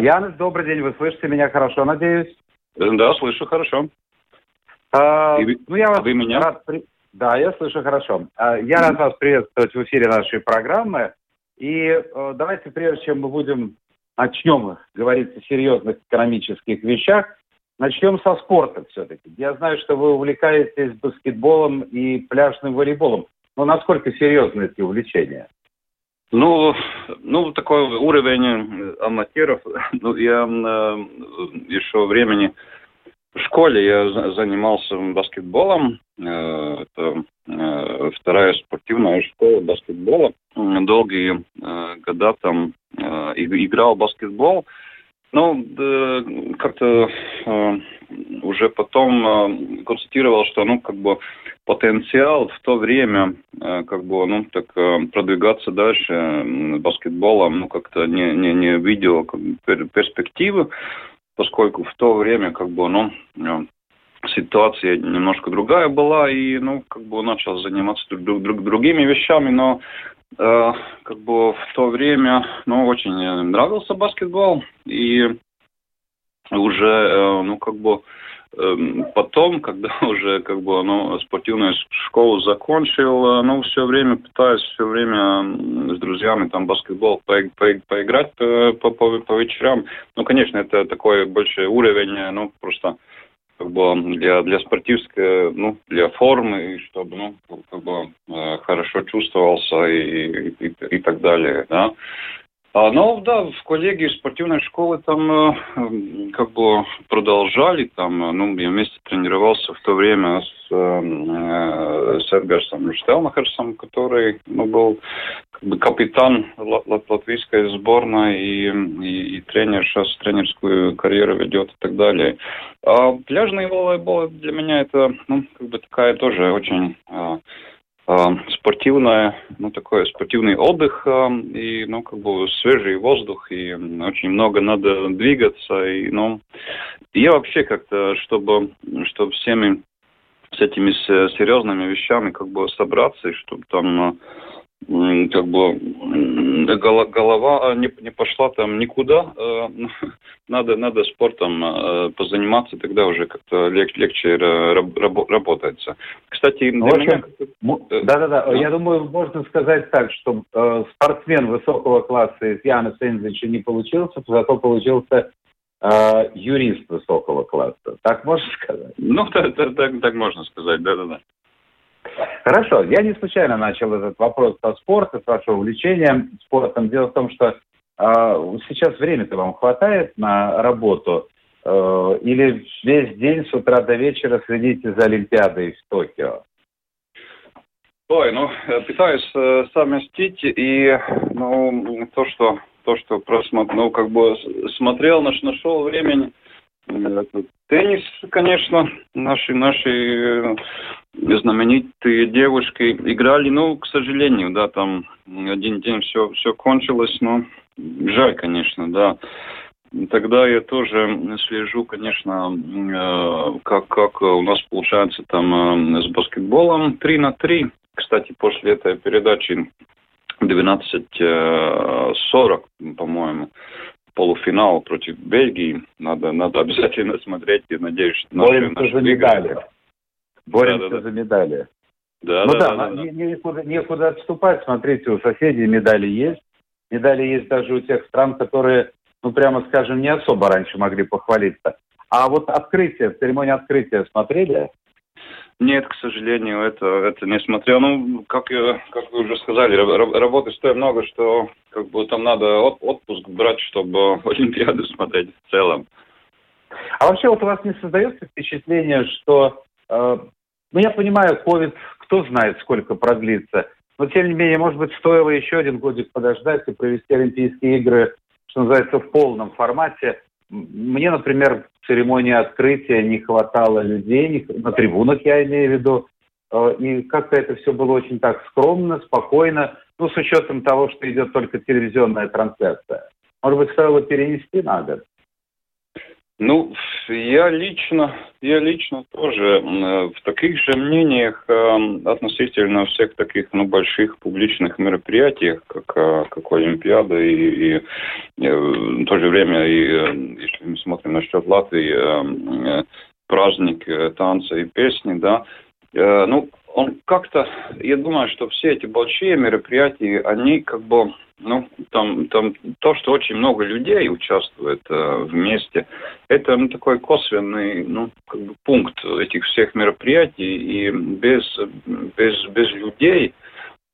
Янис, добрый день. Вы слышите меня хорошо, надеюсь? Да, слышу хорошо. А, И ну, я вас вы меня? рад при- Да, я слышу хорошо. А, Я рад вас приветствовать в эфире нашей программы. И э, давайте, прежде чем мы будем начнем говорить о серьезных экономических вещах, начнем со спорта все-таки. Я знаю, что вы увлекаетесь баскетболом и пляжным волейболом. Но насколько серьезны эти увлечения? Ну, ну, такой уровень э, аматеров. Ну, я э, еще времени в школе я за- занимался баскетболом. Э, Это э, вторая спортивная школа баскетбола. Долгие года там играл в баскетбол. Ну, да, как-то э, уже потом э, констатировал, что, ну, как бы потенциал в то время, э, как бы, ну, так э, продвигаться дальше м, баскетболом, ну, как-то не, не, не видел как бы, пер- перспективы, поскольку в то время, как бы, ну, э, ситуация немножко другая была, и, ну, как бы начал заниматься друг, друг- другими вещами, но э, как бы в то время, ну, очень нравился баскетбол, и уже, э, ну, как бы, эм, потом, когда уже, как бы, ну, спортивную школу закончил, э, ну, все время пытаюсь, все время с друзьями там баскетбол по- по- поиграть по, по, по вечерам. Ну, конечно, это такой большой уровень, ну, просто как бы для, для спортивской, ну, для формы, и чтобы, ну, как бы э, хорошо чувствовался и, и, и так далее, да. А, ну, да, в коллегии спортивной школы там э, как бы продолжали, там, э, ну, я вместе тренировался в то время с, э, э, с Эдгарсом Штелмахерсом, который, ну, был как бы капитан ла- ла- латвийской сборной и, и, и тренер, сейчас тренерскую карьеру ведет и так далее. А пляжный волейбол для меня это, ну, как бы такая тоже очень а, спортивная, ну, такой спортивный отдых, а, и, ну, как бы свежий воздух, и очень много надо двигаться, и, ну, я вообще как-то, чтобы, чтобы всеми с этими серьезными вещами как бы собраться, и чтобы там м, как бы голова а, не, не пошла там никуда, э, надо, надо спортом э, позаниматься, тогда уже как-то лег- легче ра- раб- рабо- работается. Кстати, для меня общем, М- Да-да-да, Да. я думаю, можно сказать так, что э, спортсмен высокого класса из Яна Сензича не получился, зато получился э, юрист высокого класса. Так можно сказать? Ну, так, так, так- так можно сказать, да-да-да. Хорошо, я не случайно начал этот вопрос со спорта, с вашего увлечения спортом. Дело в том, что э, сейчас времени-то вам хватает на работу э, или весь день с утра до вечера следите за Олимпиадой в Токио? Ой, ну, э, пытаюсь э, совместить, и, ну, то, что, то, что просмотрел, ну, как бы смотрел, наш, нашел времени. Э, Теннис, конечно, наши, наши э, знаменитые девушки играли, ну, к сожалению, да, там один день все, все кончилось, но жаль, конечно, да. Тогда я тоже слежу, конечно, э, как, как у нас получается там с баскетболом 3 на 3. Кстати, после этой передачи 12.40, по-моему, полуфинал против Бельгии. Надо, надо обязательно смотреть и надеюсь, что наши- Боремся наши за медали. Боремся Да-да-да. за медали. Да, ну да, да, да, да, да. не- некуда, некуда отступать. Смотрите, у соседей медали есть. Медали есть даже у тех стран, которые, ну прямо скажем, не особо раньше могли похвалиться. А вот открытие, церемонию открытия смотрели? Нет, к сожалению, это, это не смотрел. Ну, как, как вы уже сказали, работы стоит много, что как бы там надо отпуск брать, чтобы Олимпиаду смотреть в целом. А вообще вот у вас не создается впечатление, что, э, ну я понимаю, ковид, кто знает, сколько продлится, но тем не менее, может быть, стоило еще один годик подождать и провести Олимпийские игры, что называется, в полном формате. Мне, например, в церемонии открытия не хватало людей, на трибунах я имею в виду, э, и как-то это все было очень так скромно, спокойно, ну, с учетом того, что идет только телевизионная трансляция. Может быть, стоило перенести на год? Ну, я лично, я лично тоже в таких же мнениях э, относительно всех таких, ну, больших публичных мероприятий, как, э, как Олимпиада и, и, и э, в то же время, и, если мы смотрим насчет Латвии, праздник танца и песни, да, ну, он как-то, я думаю, что все эти большие мероприятия, они как бы, ну, там, там то, что очень много людей участвует э, вместе, это ну, такой косвенный, ну, как бы пункт этих всех мероприятий, и без, без, без людей,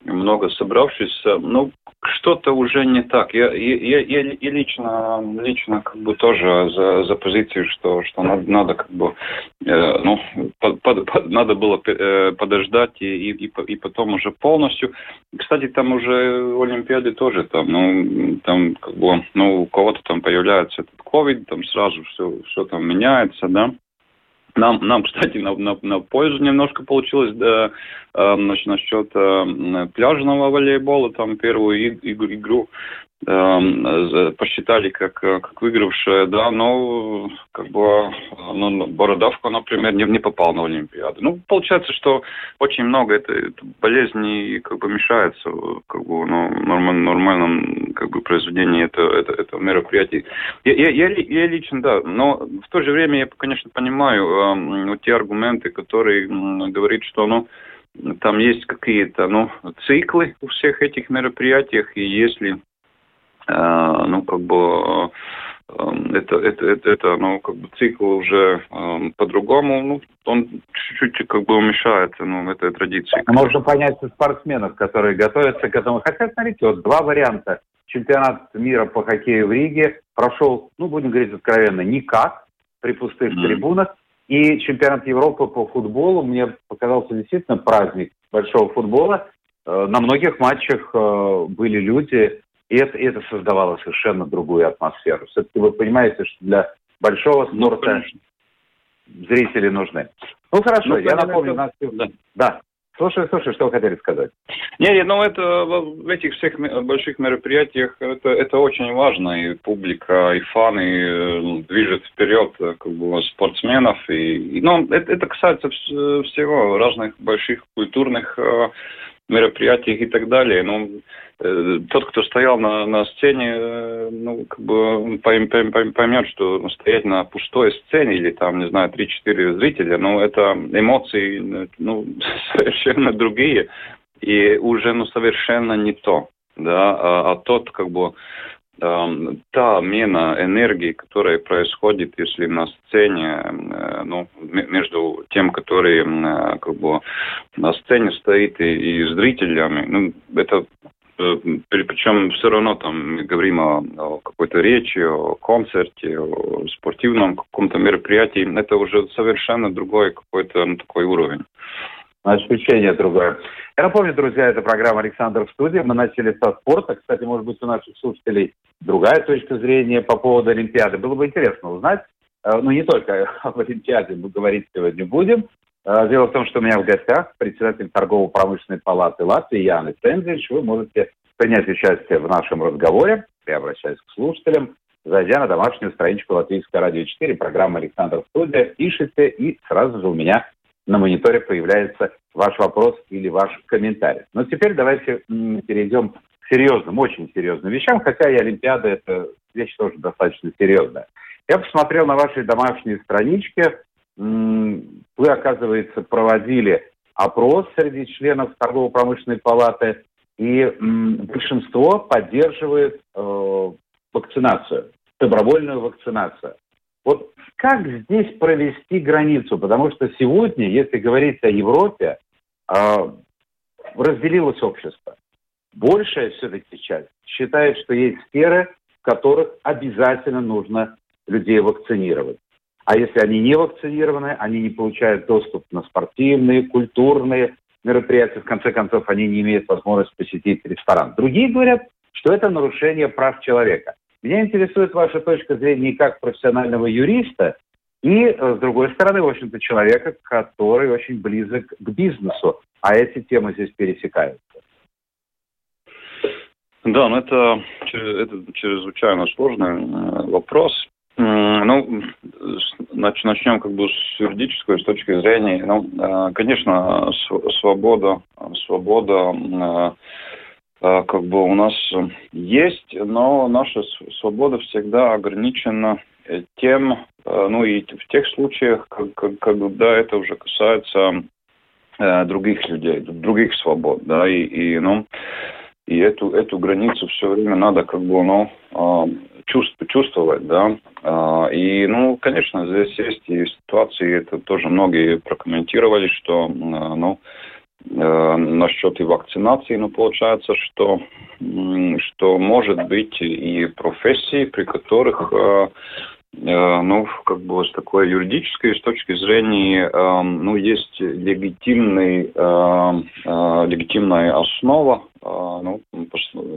много собравшихся, ну, что-то уже не так. Я, я, я, я лично, лично как бы тоже за, за позицию, что, что надо, надо как бы, э, ну, под, под, надо было э, подождать и, и, и потом уже полностью. Кстати, там уже Олимпиады тоже там, ну, там как бы, ну, у кого-то там появляется этот ковид, там сразу все, все там меняется, да. Нам, нам, кстати, на, на, на пользу немножко получилось да, э, насчет э, пляжного волейбола. Там первую игру Эм, посчитали как, как выигравшая, да, но как бы ну, Бородавка, например, не, не попал на Олимпиаду. Ну, получается, что очень много это, это болезней как бы мешается как бы, ну, нормаль, нормальном как бы произведении это, это, это мероприятий. Я, я, я, я лично, да, но в то же время я, конечно, понимаю э, те аргументы, которые э, говорят, что, ну, там есть какие-то, ну, циклы у всех этих мероприятиях, и если Э, ну, как бы э, это, это, это, это, ну, как бы цикл уже э, по-другому, ну, он чуть-чуть как бы уменьшается, ну, этой традиции. Можно понять спортсменов, которые готовятся к этому. Хотя, смотрите, вот два варианта. Чемпионат мира по хоккею в Риге прошел, ну, будем говорить откровенно, никак при пустых mm. трибунах. И чемпионат Европы по футболу мне показался действительно праздник большого футбола. На многих матчах были люди, и это, это создавало совершенно другую атмосферу. Все-таки вы понимаете, что для большого ну, спорта ну, зрители нужны. Ну хорошо, ну, я напомню, нас... Да. да. Слушай, слушай, что вы хотели сказать? Не, не, ну это в этих всех больших мероприятиях это, это очень важно, и публика, и фаны э, движет вперед как бы, спортсменов, и, и ну, это, это касается всего разных больших культурных э, мероприятиях и так далее. Но э, тот, кто стоял на, на сцене, э, ну, как бы пойм, пойм, поймет, что стоять на пустой сцене или там, не знаю, 3-4 зрителя, ну, это эмоции, ну, совершенно другие и уже, ну, совершенно не то, да, а, а тот, как бы, та мена энергии, которая происходит, если на сцене, э, ну, между тем, который э, как бы на сцене стоит и, и зрителями, ну, это э, причем все равно там мы говорим о, о какой-то речи, о концерте, о спортивном каком-то мероприятии, это уже совершенно другой какой-то ну, такой уровень. Ощущение другое. Я напомню, друзья, это программа «Александр в студии». Мы начали со спорта. Кстати, может быть, у наших слушателей другая точка зрения по поводу Олимпиады. Было бы интересно узнать. Э, ну, не только об Олимпиаде мы говорить сегодня будем. Э, дело в том, что у меня в гостях председатель торгово-промышленной палаты Латвии Яны Цензич. Вы можете принять участие в нашем разговоре. Я обращаюсь к слушателям зайдя на домашнюю страничку Латвийского радио 4, программа «Александр в студии», пишите, и сразу же у меня на мониторе появляется ваш вопрос или ваш комментарий. Но теперь давайте перейдем к серьезным, очень серьезным вещам, хотя и Олимпиада – это вещь тоже достаточно серьезная. Я посмотрел на вашей домашней страничке, вы, оказывается, проводили опрос среди членов торгово-промышленной палаты, и большинство поддерживает э, вакцинацию, добровольную вакцинацию. Вот как здесь провести границу? Потому что сегодня, если говорить о Европе, а, разделилось общество. Большая все-таки часть считает, что есть сферы, в которых обязательно нужно людей вакцинировать. А если они не вакцинированы, они не получают доступ на спортивные, культурные мероприятия. В конце концов, они не имеют возможности посетить ресторан. Другие говорят, что это нарушение прав человека. Меня интересует ваша точка зрения как профессионального юриста, и, э, с другой стороны, в общем-то, человека, который очень близок к бизнесу, а эти темы здесь пересекаются. Да, ну это, это чрезвычайно сложный э, вопрос. Ну, начнем как бы с юридической с точки зрения. Ну, э, конечно, свобода, свобода как бы у нас есть, но наша свобода всегда ограничена тем, э, ну и в тех случаях, когда это уже касается э, других людей, других свобод, да, и, и ну, и эту, эту границу все время надо как бы, ну, а, чувствовать, да. А, и, ну, конечно, здесь есть и ситуации, это тоже многие прокомментировали, что, ну, э, насчет и вакцинации, ну, получается, что, что может быть и профессии, при которых Э, ну, как бы с такой юридической с точки зрения, э, ну, есть легитимный, э, легитимная основа, ну,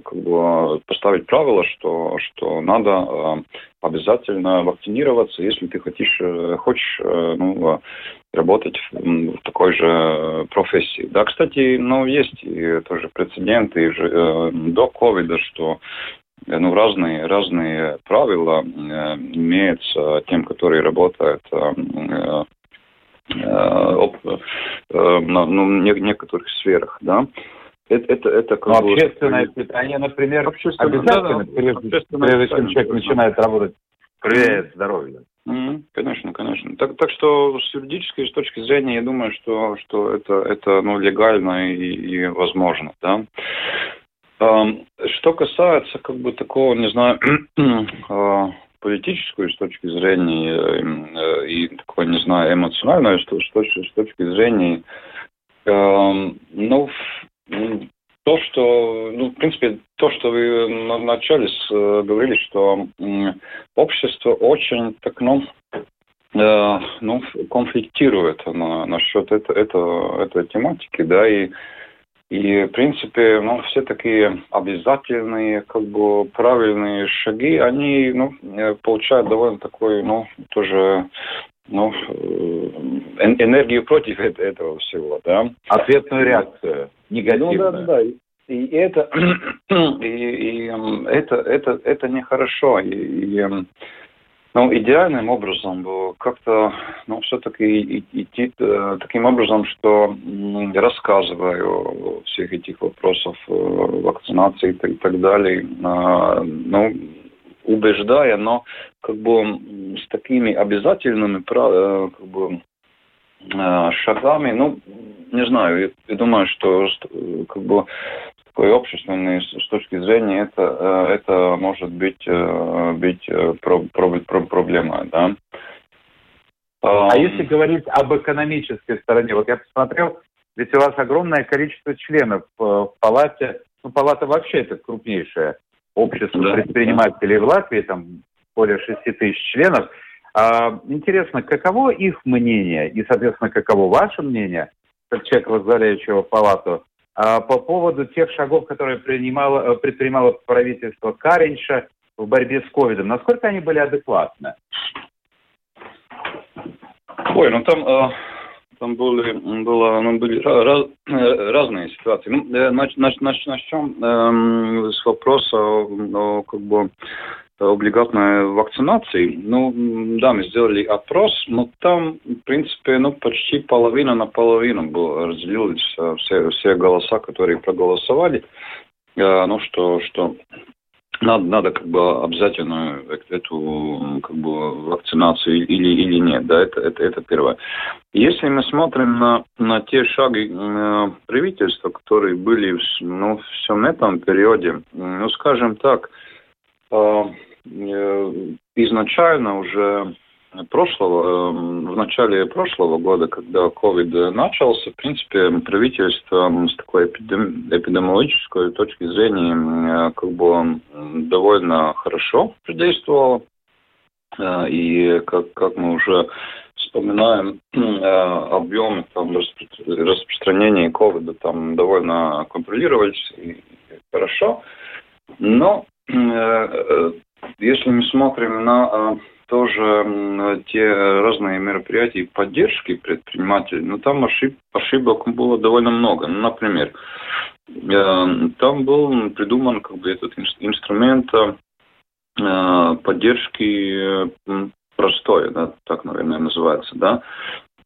как бы поставить правило, что, что надо обязательно вакцинироваться, если ты хочешь, хочешь ну, работать в, в такой же профессии. Да, кстати, ну, есть тоже прецеденты до ковида, что Э, ну, разные, разные правила э, имеются тем, которые работают э, э, э, на ну, некоторых сферах, да. Это, это, это как ну, общественное питание, например, обязательно, да, прежде, прежде чем человек начинает работать, проверяет здоровье. Конечно, конечно. Так, так что с юридической с точки зрения, я думаю, что, что это, это ну, легально и, и возможно. Да? Что касается как бы такого, не знаю, а, политической с точки зрения э, и такой, не знаю, эмоциональной с точки, с точки зрения, ну, то, что, ну, в принципе, то, что вы вначале э, говорили, что общество очень так, ну, э, ну, конфликтирует на, насчет это, это, этой тематики, да, и и, в принципе, ну, все такие обязательные, как бы, правильные шаги, они, ну, э, получают довольно такой, ну, тоже, ну, э, энергию против этого всего, да. Ответную реакцию, негативную. Ну, да, да, И это, и, и это, это, это нехорошо. И, и ну, идеальным образом было как-то, ну, все-таки идти э, таким образом, что рассказываю всех этих вопросах э, вакцинации и так далее, э, ну, убеждая, но как бы с такими обязательными как бы, шагами, ну, не знаю, я думаю, что как бы такой общественной с точки зрения это, э, это может быть, э, быть э, про, про, про, проблемой, да. А если говорить об экономической стороне, вот я посмотрел, ведь у вас огромное количество членов в палате, ну, палата вообще это крупнейшее общество да, предпринимателей да. в Латвии, там более 6 тысяч членов. А, интересно, каково их мнение и, соответственно, каково ваше мнение, как человек, возглавляющего палату, по поводу тех шагов, которые принимало, э, предпринимало правительство Каринша в борьбе с ковидом. Насколько они были адекватны? Ой, ну там, э, там были, было, ну, были раз, э, разные ситуации. Ну, нач, нач, нач, начнем э, с вопроса о, как бы, облигатной вакцинации. Ну, да, мы сделали опрос, но там, в принципе, ну, почти половина на половину было, разделились все, все голоса, которые проголосовали. Э, ну, что, что надо, надо как бы обязательно эту как бы вакцинацию или, или нет, да, это, это, это первое. Если мы смотрим на, на те шаги э, правительства, которые были ну, в всем этом периоде, ну, скажем так, э, Э, изначально уже прошлого, в начале прошлого года, когда COVID начался, в принципе, правительство с такой эпидемиологической точки зрения как бы довольно хорошо действовало. И как, как мы уже вспоминаем объемы там, распространения ковида там довольно контролировались и хорошо. Но если мы смотрим на тоже те разные мероприятия поддержки предпринимателей, но там ошиб, ошибок было довольно много. Ну, например, там был придуман как бы этот инструмент поддержки простой, да, так, наверное, называется, да.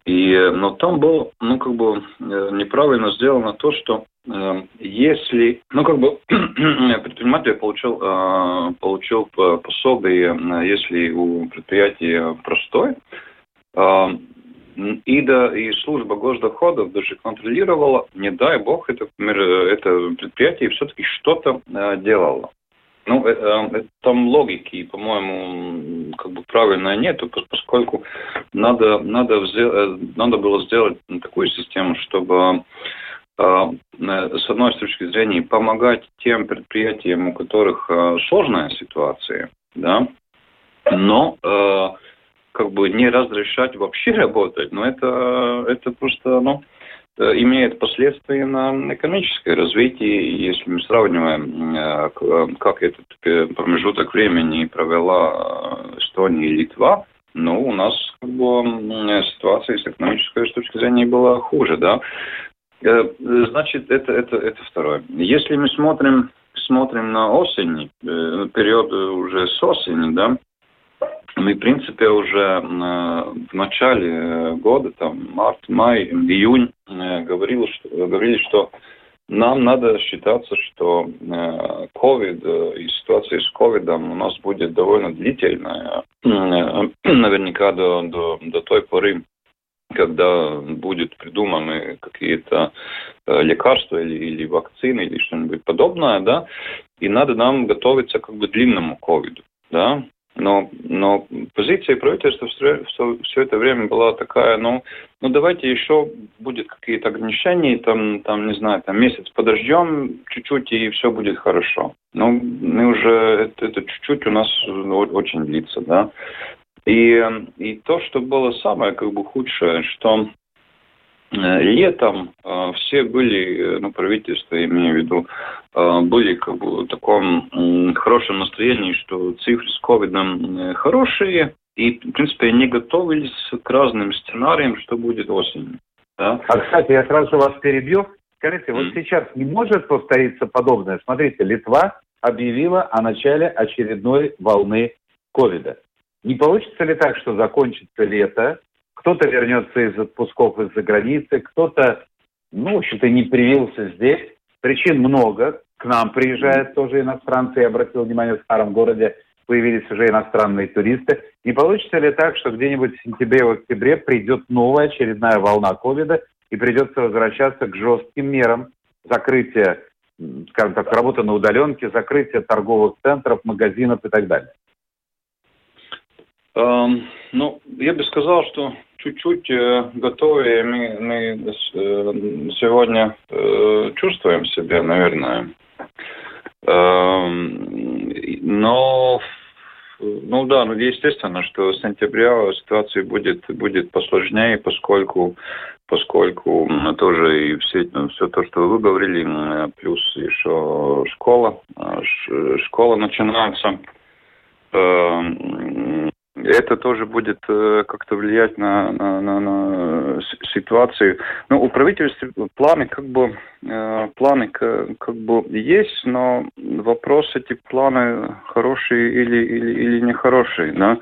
И, но там был, ну, как бы неправильно сделано то, что Эм, если, ну как бы предприниматель получил, э, получил пособие, э, если у предприятия простой, э, да, и служба госдоходов даже контролировала, не дай бог, это, это предприятие все-таки что-то делало. Ну, э, там логики, по-моему, как бы правильно нету, поскольку надо, надо, надо было сделать такую систему, чтобы с одной точки зрения, помогать тем предприятиям, у которых сложная ситуация, да, но э, как бы не разрешать вообще работать, но это, это просто, ну, э, имеет последствия на экономическое развитие. Если мы сравниваем, э, как этот промежуток времени провела Эстония и Литва, ну, у нас как бы ситуация с экономической точки зрения была хуже, да. Э, значит, это, это, это второе. Если мы смотрим, смотрим на осень, э, период уже с осени, да, мы, в принципе, уже в начале года, там, март, май, июнь, э, говорили, что, говорили, что нам надо считаться, что COVID и ситуация с COVID у нас будет довольно длительная, наверняка до, до, до той поры, когда будут придуманы какие-то э, лекарства или, или вакцины или что-нибудь подобное, да, и надо нам готовиться как бы длинному ковиду, да, но, но позиция правительства все, все, все это время была такая, ну, ну давайте еще будет какие-то ограничения, там, там, не знаю, там месяц подождем чуть-чуть и все будет хорошо. Но мы уже, это, это чуть-чуть у нас очень длится, да. И, и то, что было самое как бы худшее, что летом э, все были, э, ну, правительство, имею в виду, э, были как бы в таком э, хорошем настроении, что цифры с ковидом э, хорошие, и, в принципе, они готовились к разным сценариям, что будет осенью. Да? А, кстати, я сразу вас перебью. Скажите, mm. вот сейчас не может повториться подобное? Смотрите, Литва объявила о начале очередной волны ковида. Не получится ли так, что закончится лето, кто-то вернется из отпусков из-за границы, кто-то, ну, в общем-то, не привился здесь. Причин много. К нам приезжают тоже иностранцы. Я обратил внимание, в старом городе появились уже иностранные туристы. Не получится ли так, что где-нибудь в сентябре, октябре придет новая очередная волна ковида и придется возвращаться к жестким мерам закрытия, скажем так, работы на удаленке, закрытия торговых центров, магазинов и так далее? Эм, ну, я бы сказал, что чуть-чуть э, готовее мы, мы э, сегодня э, чувствуем себя, наверное. Эм, но, ну да, ну естественно, что с сентября ситуация будет, будет посложнее, поскольку поскольку тоже и все, все то, что вы говорили, плюс еще школа, школа начинается эм, это тоже будет э, как-то влиять на, на, на, на ситуацию. Ну, у правительства планы как бы э, планы как бы есть, но вопрос эти планы хорошие или или или нехорошие, да.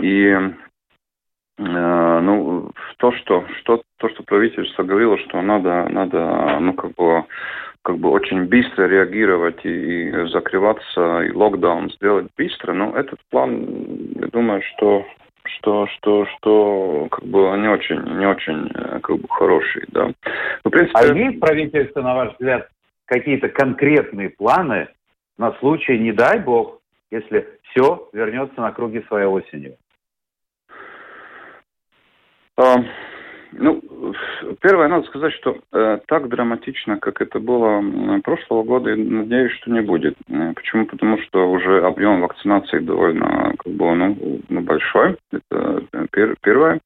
И э, ну то, что что то, что правительство говорило, что надо надо ну как бы как бы очень быстро реагировать и, и закрываться, и локдаун сделать быстро, но этот план, я думаю, что что, что, что, как бы, не очень, не очень, э, как бы, хороший, да. Ну, в принципе... А есть правительство, на ваш взгляд, какие-то конкретные планы на случай, не дай бог, если все вернется на круги своей осенью? А, ну, первое, надо сказать, что э, так драматично, как это было прошлого года, надеюсь, что не будет. Э, почему? Потому что уже объем вакцинации довольно как бы, ну, ну, большой. Это э, пер, первое.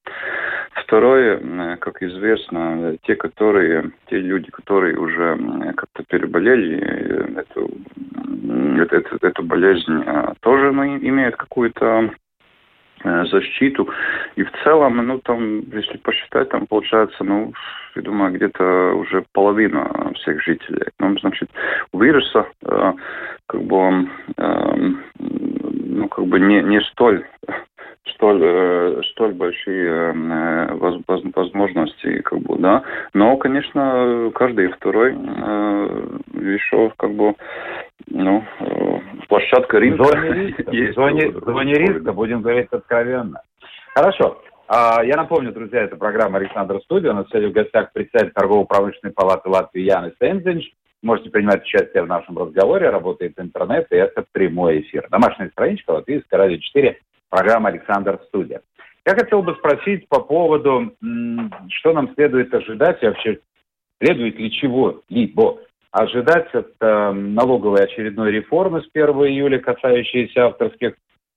Второе, как известно, те, которые, те люди, которые уже как-то переболели эту, эту, эту болезнь, тоже ну, имеют какую-то защиту. И в целом, ну, там, если посчитать, там получается, ну, я думаю, где-то уже половина всех жителей. Ну, значит, у вируса, э, как бы э, ну, как бы не, не столь столь, э, столь большие э, возможности, как бы, да. Но, конечно, каждый второй э, еще, как бы, ну, площадка рынка. Зоне риска, есть. Зоне, зоне риска, будем говорить откровенно. Хорошо. А, я напомню, друзья, это программа «Александр Студия». У нас сегодня в гостях председатель торгово-промышленной палаты Латвии Янис Энзинч. Можете принимать участие в нашем разговоре, работает интернет, и это прямой эфир. Домашняя страничка Латвийская радио 4 программа «Александр Студия». Я хотел бы спросить по поводу, что нам следует ожидать, и вообще следует ли чего-либо ожидать от э, налоговой очередной реформы с 1 июля, касающейся авторских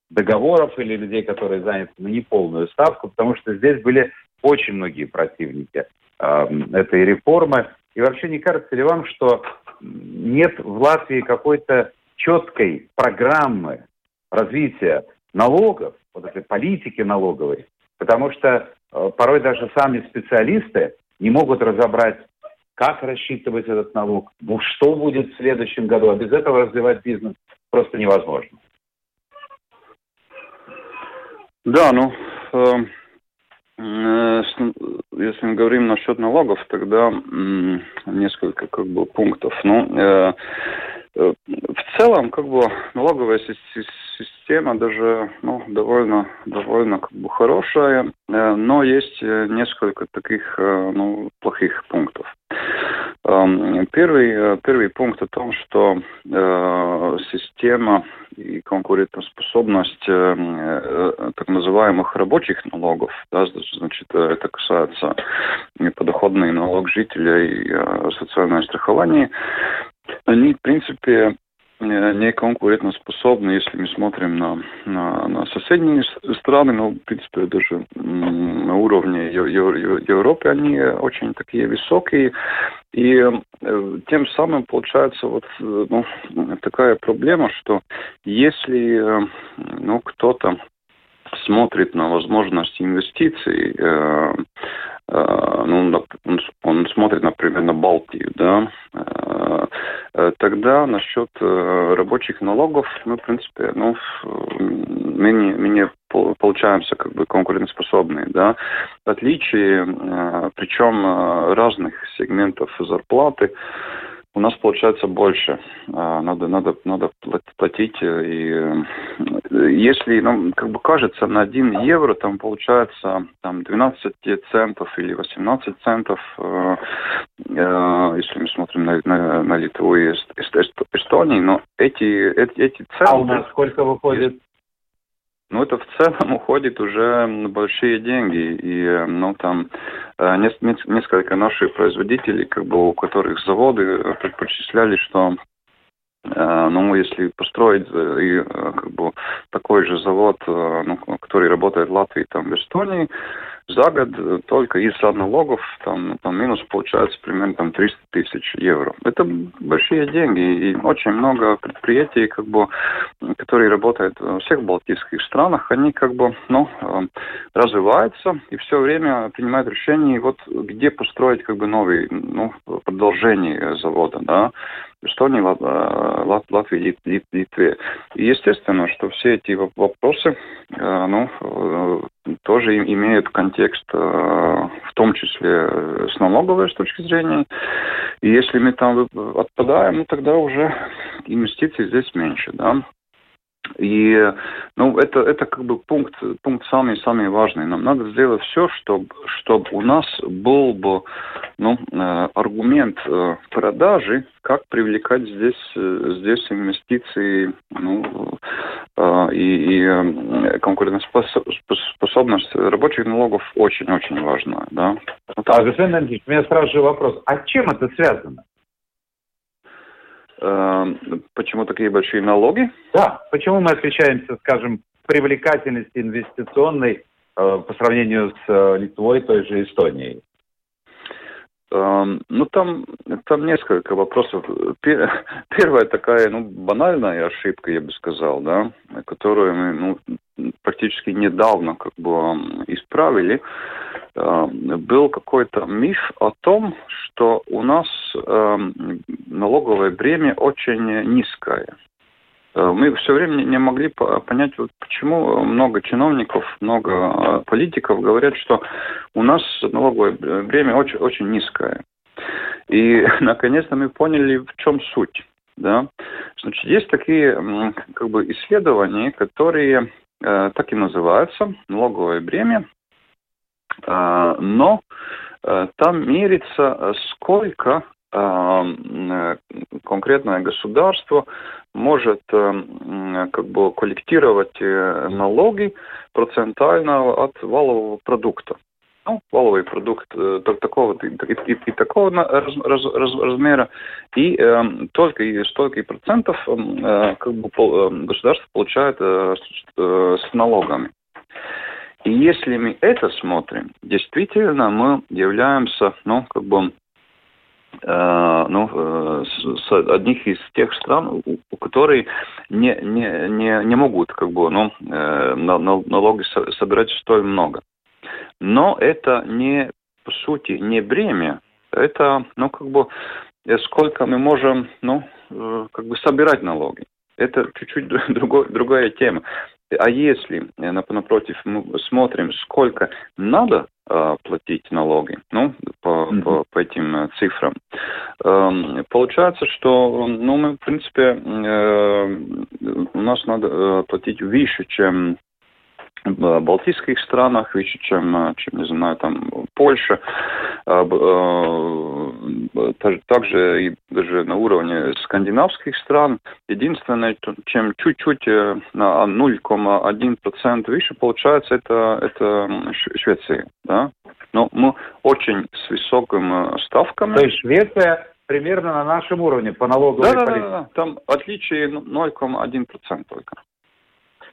договоров или людей, которые заняты на неполную ставку, потому что здесь были очень многие противники э, этой реформы. И вообще не кажется ли вам, что нет в Латвии какой-то четкой программы развития налогов, вот этой политики налоговой, потому что э, порой даже сами специалисты не могут разобрать, как рассчитывать этот налог, ну, что будет в следующем году, а без этого развивать бизнес просто невозможно. Да, ну, э, э, если мы говорим насчет налогов, тогда э, несколько как бы пунктов. Ну, э, Э, в целом, как бы налоговая система даже ну, довольно, довольно как бы хорошая, э, но есть э, несколько таких ну, плохих пунктов. Эм, первый, первый пункт о том, что э, система и конкурентоспособность э, так называемых рабочих налогов, да, значит, это касается подоходный налог жителя и э, социальное страхование, они, в принципе, не конкурентоспособны, если мы смотрим на, на, на соседние страны, но, в принципе, даже на уровне Европы они очень такие высокие. И э, тем самым получается вот ну, такая проблема, что если э, ну, кто-то смотрит на возможность инвестиций, э, э, ну, он, смотрит, например, на Балтию, да, э, э тогда насчет э, рабочих налогов мы, в принципе, ну, мы не, мы не получаемся как бы конкурентоспособные, да, отличие, э, причем э, разных сегментов зарплаты, у нас получается больше. А, надо, надо, надо платить. Э, и э, если, ну, как бы кажется, на 1 евро там получается там 12 центов или 18 центов, э, если мы смотрим на, на, на Литву и Эстонию, но эти, эти, эти центы... А у нас сколько выходит? Ну, это в целом уходит уже большие деньги. И, ну, там э, несколько наших производителей, как бы, у которых заводы предпочисляли, что э, ну, если построить э, и, как бы, такой же завод, ну, который работает в Латвии, там, в Эстонии, за год только из-за налогов там, там минус получается примерно там 300 тысяч евро. Это большие деньги, и очень много предприятий, как бы, которые работают во всех балтийских странах, они как бы, ну, э, развиваются и все время принимают решение, вот где построить как бы новый, ну, продолжение завода, да, Эстонии, Лат, Латвии, Литве. И естественно, что все эти вопросы, э, ну, э, тоже имеют контекст, э, в том числе с налоговой с точки зрения. И если мы там отпадаем, ну, тогда уже инвестиций здесь меньше, да. И ну, это, это как бы пункт, пункт самый-самый важный. Нам надо сделать все, чтобы, чтобы у нас был бы ну, э, аргумент э, продажи, как привлекать здесь, э, здесь инвестиции ну, и, и конкурентоспособность рабочих налогов очень-очень важна. Да? А, господин у меня сразу вопрос. А чем это связано? Почему такие большие налоги? Да, почему мы отличаемся, скажем, привлекательности инвестиционной по сравнению с Литвой, той же Эстонией? Ну, там, там несколько вопросов. Первая такая, ну, банальная ошибка, я бы сказал, да, которую мы, ну, практически недавно как бы исправили. Был какой-то миф о том, что у нас налоговое бремя очень низкое. Э, мы все время не могли понять, вот почему много чиновников, много э, политиков говорят, что у нас налоговое бремя очень, очень низкое. И наконец-то мы поняли, в чем суть. Да? Значит, есть такие как бы, исследования, которые э, так и называются налоговое бремя, э, но э, там мерится, сколько Э, конкретное государство может э, как бы коллектировать э, налоги процентально от валового продукта. Ну, валовый продукт так, такого и, и, и такого раз, раз, раз, размера, и э, только и столько процентов э, как бы государство получает э, с, с налогами. И если мы это смотрим, действительно мы являемся, ну, как бы Э, ну, э, с, одних из тех стран, у которых не, не, не, не могут как бы, ну, э, налоги собирать столь много. Но это не, по сути, не бремя, это, ну, как бы, сколько мы можем, ну, как бы собирать налоги. Это чуть-чуть другой, другая тема. А если, напротив, мы смотрим, сколько надо Э, платить налоги, ну, по, mm-hmm. по, по этим э, цифрам. Эм, получается, что, ну, мы, в принципе, э, у нас надо платить выше, чем в балтийских странах, выше, чем, чем, не знаю, там, Польша, также и даже на уровне скандинавских стран. Единственное, чем чуть-чуть на 0,1% выше получается, это, это Швеция, да. Но мы очень с высокими ставками. То есть Швеция примерно на нашем уровне по налоговой да, политике. Да, да, да, там отличие 0,1% только.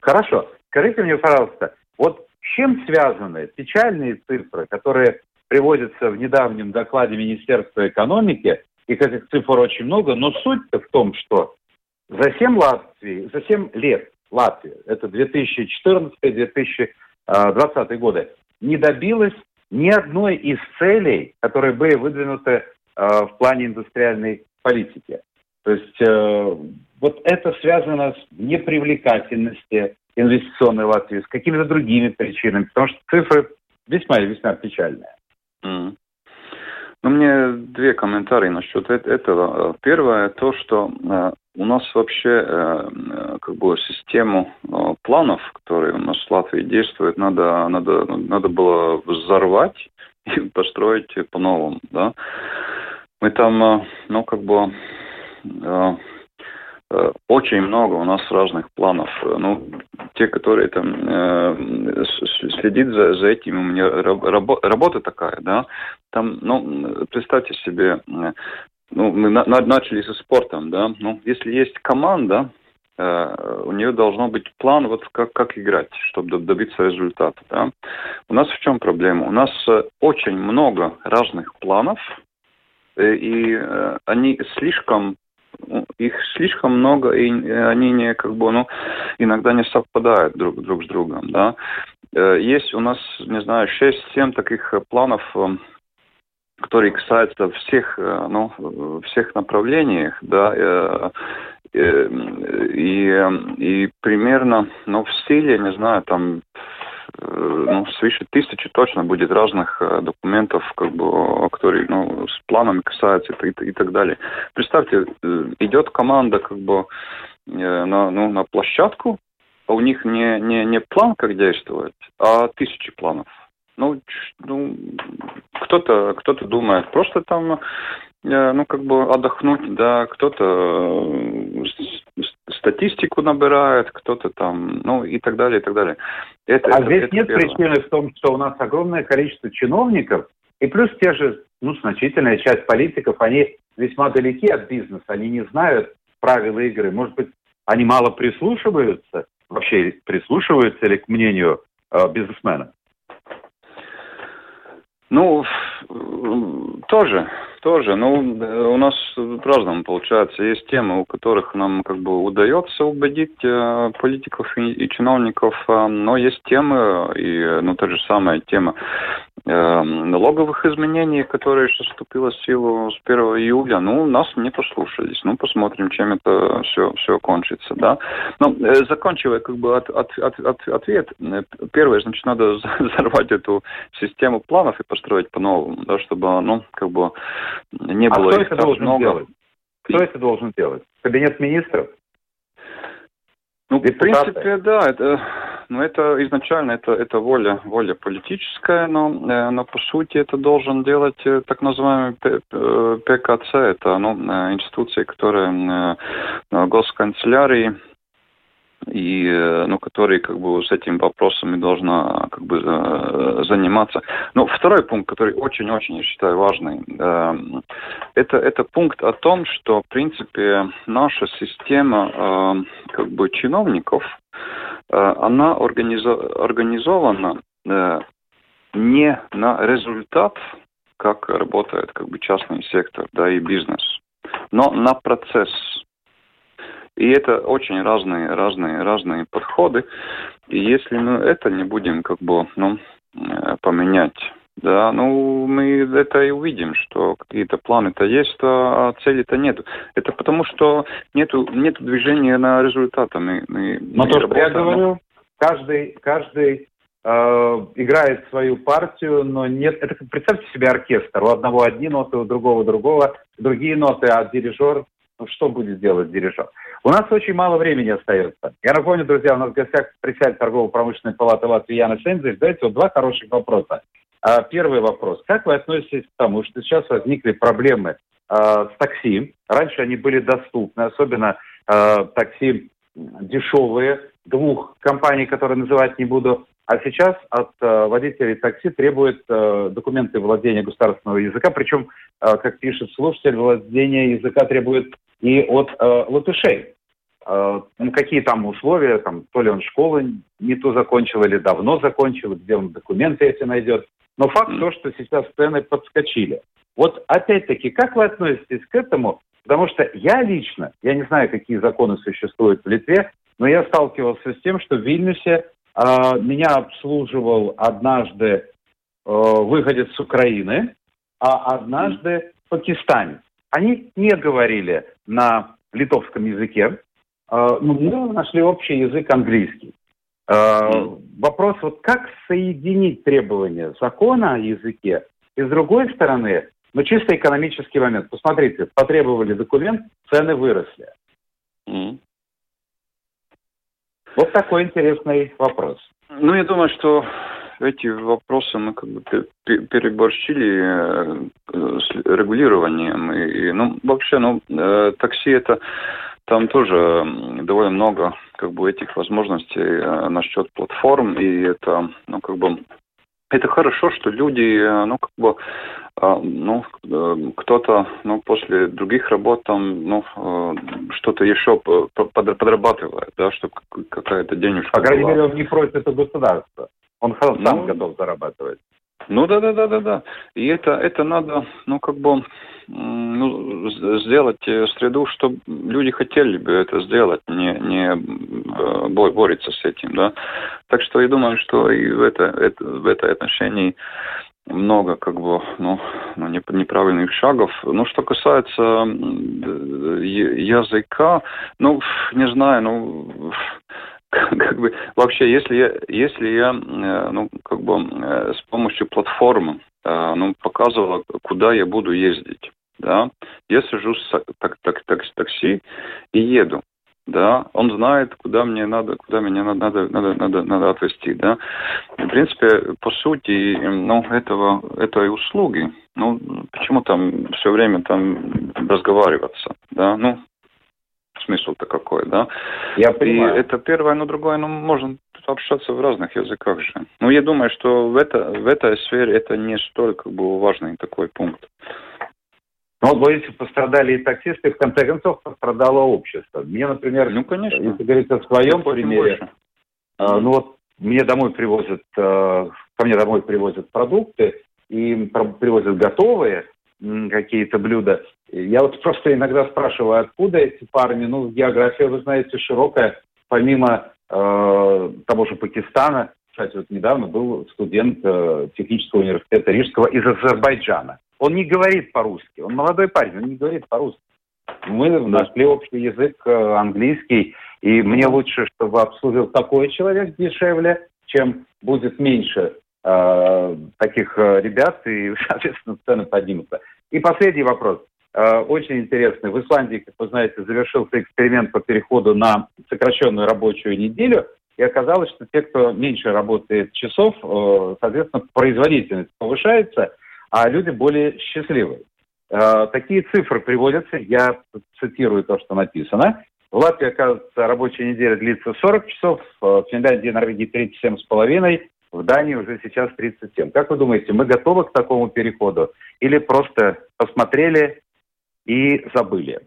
Хорошо. Скажите мне, пожалуйста, вот с чем связаны печальные цифры, которые приводятся в недавнем докладе Министерства экономики, и этих цифр очень много, но суть-то в том, что за 7, Латвии, за 7 лет Латвия, это 2014-2020 годы, не добилась ни одной из целей, которые были выдвинуты э, в плане индустриальной политики. То есть э, вот это связано с непривлекательностью инвестиционной Латвии, с какими-то другими причинами, потому что цифры весьма и весьма печальные. Mm. Ну, мне две комментарии насчет этого. Первое, то, что э, у нас вообще э, как бы систему э, планов, которые у нас в Латвии действуют, надо, надо, надо было взорвать и построить по-новому, да. Мы там, ну, как бы Э, очень много у нас разных планов. Э, ну, те, которые там э, следит за, за этим, у меня рабо, работа такая, да. Там, ну, представьте себе, э, ну, мы на, начали со спортом, да. Ну, если есть команда, э, у нее должно быть план, вот как, как играть, чтобы добиться результата, да. У нас в чем проблема? У нас очень много разных планов, и э, они слишком их слишком много, и они не как бы, ну, иногда не совпадают друг, друг с другом, да. Э, есть у нас, не знаю, 6-7 таких планов, э, которые касаются всех, э, ну, всех направлениях, да, и, и примерно, ну, в стиле, не знаю, там Э, ну, свыше тысячи точно будет разных э, документов, как бы, которые, ну, с планами касаются и, и, так далее. Представьте, э, идет команда, как бы, на, ну, на площадку, а у них не, не, не план, как действовать, а тысячи планов. ну, ну кто-то кто думает просто там Э, ну, как бы отдохнуть, да, кто-то э, статистику набирает, кто-то там, ну, и так далее, и так далее. Это, а это, здесь это нет первое. причины в том, что у нас огромное количество чиновников, и плюс те же, ну, значительная часть политиков, они весьма далеки от бизнеса, они не знают правила игры. Может быть, они мало прислушиваются, вообще прислушиваются ли к мнению э, бизнесмена? Ну, тоже, тоже. Ну, у нас по-разному получается. Есть темы, у которых нам как бы удается убедить э, политиков и, и чиновников, э, но есть темы, и, ну, та же самая тема налоговых изменений, которые сейчас вступила в силу с 1 июля. Ну, нас не послушались. Ну, посмотрим, чем это все, все кончится, да. Но э, заканчивая как бы от, от, от, от, ответ, э, первое, значит, надо взорвать эту систему планов и построить по-новому, да, чтобы, ну, как бы не а было кто это должен много. Делать? Кто и... это должен делать? Кабинет министров? Ну, Депутаты? в принципе, да, это, ну, это изначально это, это воля, воля политическая, но, э, но по сути это должен делать э, так называемый ПКЦ, это ну, э, институции, которые госканцелярии и, э, ну, который как бы с этими вопросами должна как бы заниматься. Но второй пункт, который очень-очень, я считаю, важный, э, это, это пункт о том, что, в принципе, наша система э, как бы чиновников, она организована не на результат, как работает как бы частный сектор, да, и бизнес, но на процесс и это очень разные, разные, разные подходы. И если мы это не будем как бы, ну, э, поменять, да, ну, мы это и увидим, что какие-то планы-то есть, а цели-то нет. Это потому, что нету, нету движения на результаты. Мы, мы, Но то, что я говорю, каждый, каждый э, играет свою партию, но нет... Это представьте себе оркестр. У одного одни ноты, у другого другого, другие ноты, а дирижер ну, что будет делать дирижер? У нас очень мало времени остается. Я напомню, друзья, у нас в гостях председатель торгово-промышленной палаты Латвии Яна Шензель. Давайте вот два хороших вопроса. А, первый вопрос. Как вы относитесь к тому, что сейчас возникли проблемы а, с такси? Раньше они были доступны, особенно а, такси дешевые, двух компаний, которые называть не буду. А сейчас от э, водителей такси требуют э, документы владения государственного языка, причем, э, как пишет слушатель, владение языка требует и от э, латышей. Э, ну, какие там условия, там, то ли он школу не то закончил или давно закончил, где он документы эти найдет. Но факт то, что сейчас цены подскочили. Вот опять-таки, как вы относитесь к этому? Потому что я лично, я не знаю, какие законы существуют в Литве, но я сталкивался с тем, что в Вильнюсе э, меня обслуживал однажды э, выходец с Украины, а однажды пакистанец. Они не говорили на литовском языке, э, но мы нашли общий язык английский. Э, вопрос, вот как соединить требования закона о языке и, с другой стороны, ну, чисто экономический момент. Посмотрите, потребовали документ, цены выросли. Mm. Вот такой интересный вопрос. Ну, я думаю, что эти вопросы мы как бы переборщили э, с регулированием. И, ну, вообще, ну, э, такси это там тоже довольно много как бы этих возможностей э, насчет платформ, и это, ну, как бы это хорошо, что люди, ну, как бы, ну, кто-то, ну, после других работ там, ну, что-то еще подрабатывает, да, чтобы какая-то денежка По крайней мере, он не просит это государство. Он сам ну, готов зарабатывать. Ну да, да, да, да, да. И это, это надо, ну, как бы ну, сделать э, среду, чтобы люди хотели бы это сделать, не, не э, борется с этим, да. Так что я думаю, что и в это, это в это отношении много как бы ну, ну неправильных шагов. Ну, что касается языка, ну, не знаю, ну, как бы вообще, если я, если я, э, ну, как бы э, с помощью платформы, э, ну, показывала, куда я буду ездить, да, я сажусь так, так, так, такси и еду. да, он знает, куда мне надо, куда меня надо, надо, надо, надо, надо отвезти, да. И, в принципе, по сути, ну, этого, этой услуги, ну, почему там все время там разговариваться, да, ну, смысл-то какой, да? Я понимаю. И это первое, но другое, ну, можно общаться в разных языках же. Ну, я думаю, что в, это, в этой сфере это не столь как бы важный такой пункт. Ну, вот, боюсь, пострадали и таксисты, в конце концов, пострадало общество. Мне, например, ну, конечно. если говорить о своем примере, э, ну вот мне домой привозят, э, ко мне домой привозят продукты, и привозят готовые какие-то блюда. Я вот просто иногда спрашиваю, откуда эти парни? Ну, география, вы знаете, широкая. Помимо э, того же Пакистана, кстати, вот недавно был студент э, технического университета Рижского из Азербайджана. Он не говорит по-русски. Он молодой парень, он не говорит по-русски. Мы нашли общий язык э, английский, и мне лучше, чтобы обслужил такой человек дешевле, чем будет меньше э, таких э, ребят, и, соответственно, цены поднимутся. И последний вопрос. Э, очень интересный. В Исландии, как вы знаете, завершился эксперимент по переходу на сокращенную рабочую неделю, и оказалось, что те, кто меньше работает часов, э, соответственно, производительность повышается, а люди более счастливы. Э, такие цифры приводятся, я цитирую то, что написано. В Латвии, оказывается, рабочая неделя длится 40 часов, в Финляндии и Норвегии 37,5, в Дании уже сейчас 37. Как вы думаете, мы готовы к такому переходу или просто посмотрели и забыли?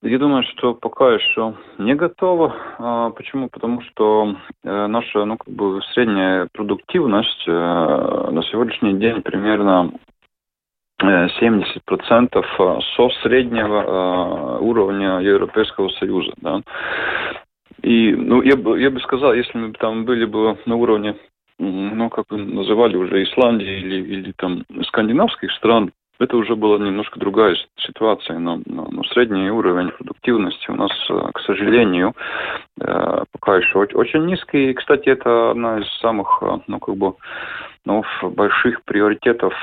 Я думаю, что пока еще не готово. А, почему? Потому что э, наша, ну, как бы средняя продуктивность э, на сегодняшний день примерно 70% э, со среднего уровня Европейского Союза. Да? И, ну, я бы, я бы сказал, если мы там были бы на уровне, ну, как называли уже, Исландии или, или там скандинавских стран, это уже была немножко другая ситуация, но, но, но средний уровень продуктивности у нас, э, к сожалению, э, пока еще очень низкий. И, кстати, это одна из самых, э, ну, как бы, ну, больших приоритетов,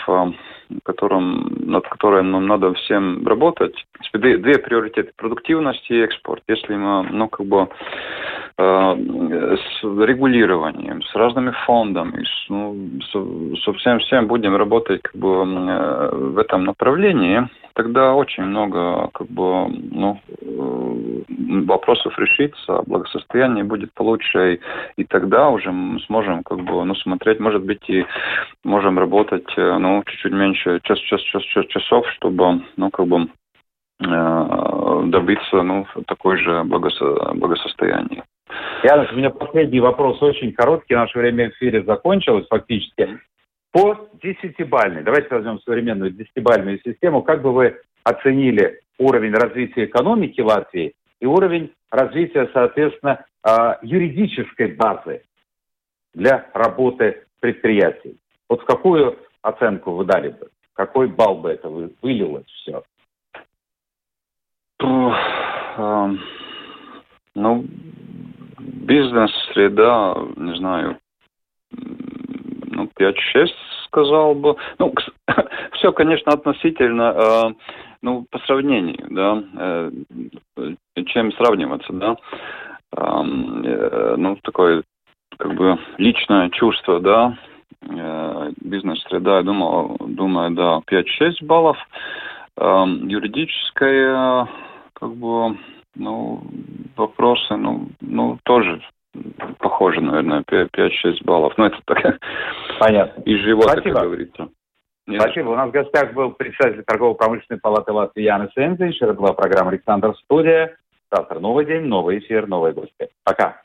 которым, над которым нам надо всем работать. Две, две приоритеты – продуктивность и экспорт. Если мы, ну, как бы, с регулированием, с разными фондами, с, ну, со, со всем всем будем работать как бы в этом направлении, тогда очень много как бы, ну, вопросов решится, благосостояние будет получше, и, и тогда уже мы сможем как бы, ну, смотреть, может быть, и можем работать, ну, чуть-чуть меньше, час, час, час, час, часов, чтобы, ну, как бы, добиться, ну, такой же благосо благосостояния. Януш, у меня последний вопрос, очень короткий. Наше время в эфире закончилось фактически. По десятибальной, давайте возьмем современную десятибальную систему, как бы вы оценили уровень развития экономики Латвии и уровень развития, соответственно, а, юридической базы для работы предприятий? Вот в какую оценку вы дали бы? Какой балл бы это вылилось все? Ну, бизнес-среда, не знаю, ну, 5-6 сказал бы. Ну, все, конечно, относительно, э, ну, по сравнению, да, э, чем сравниваться, да. Э, ну, такое, как бы, личное чувство, да, бизнес-среда, я думал, думаю, да, 5-6 баллов. Э, юридическая, как бы, ну, вопросы, ну, ну, тоже похоже, наверное, 5-6 баллов. Ну, это так. Понятно. Из живота, Спасибо. как говорится. Нет. Спасибо. У нас в гостях был председатель торгово-промышленной палаты Латвии Яна Сензич. Это была программа «Александр Студия». Завтра новый день, новый эфир, новые гости. Пока.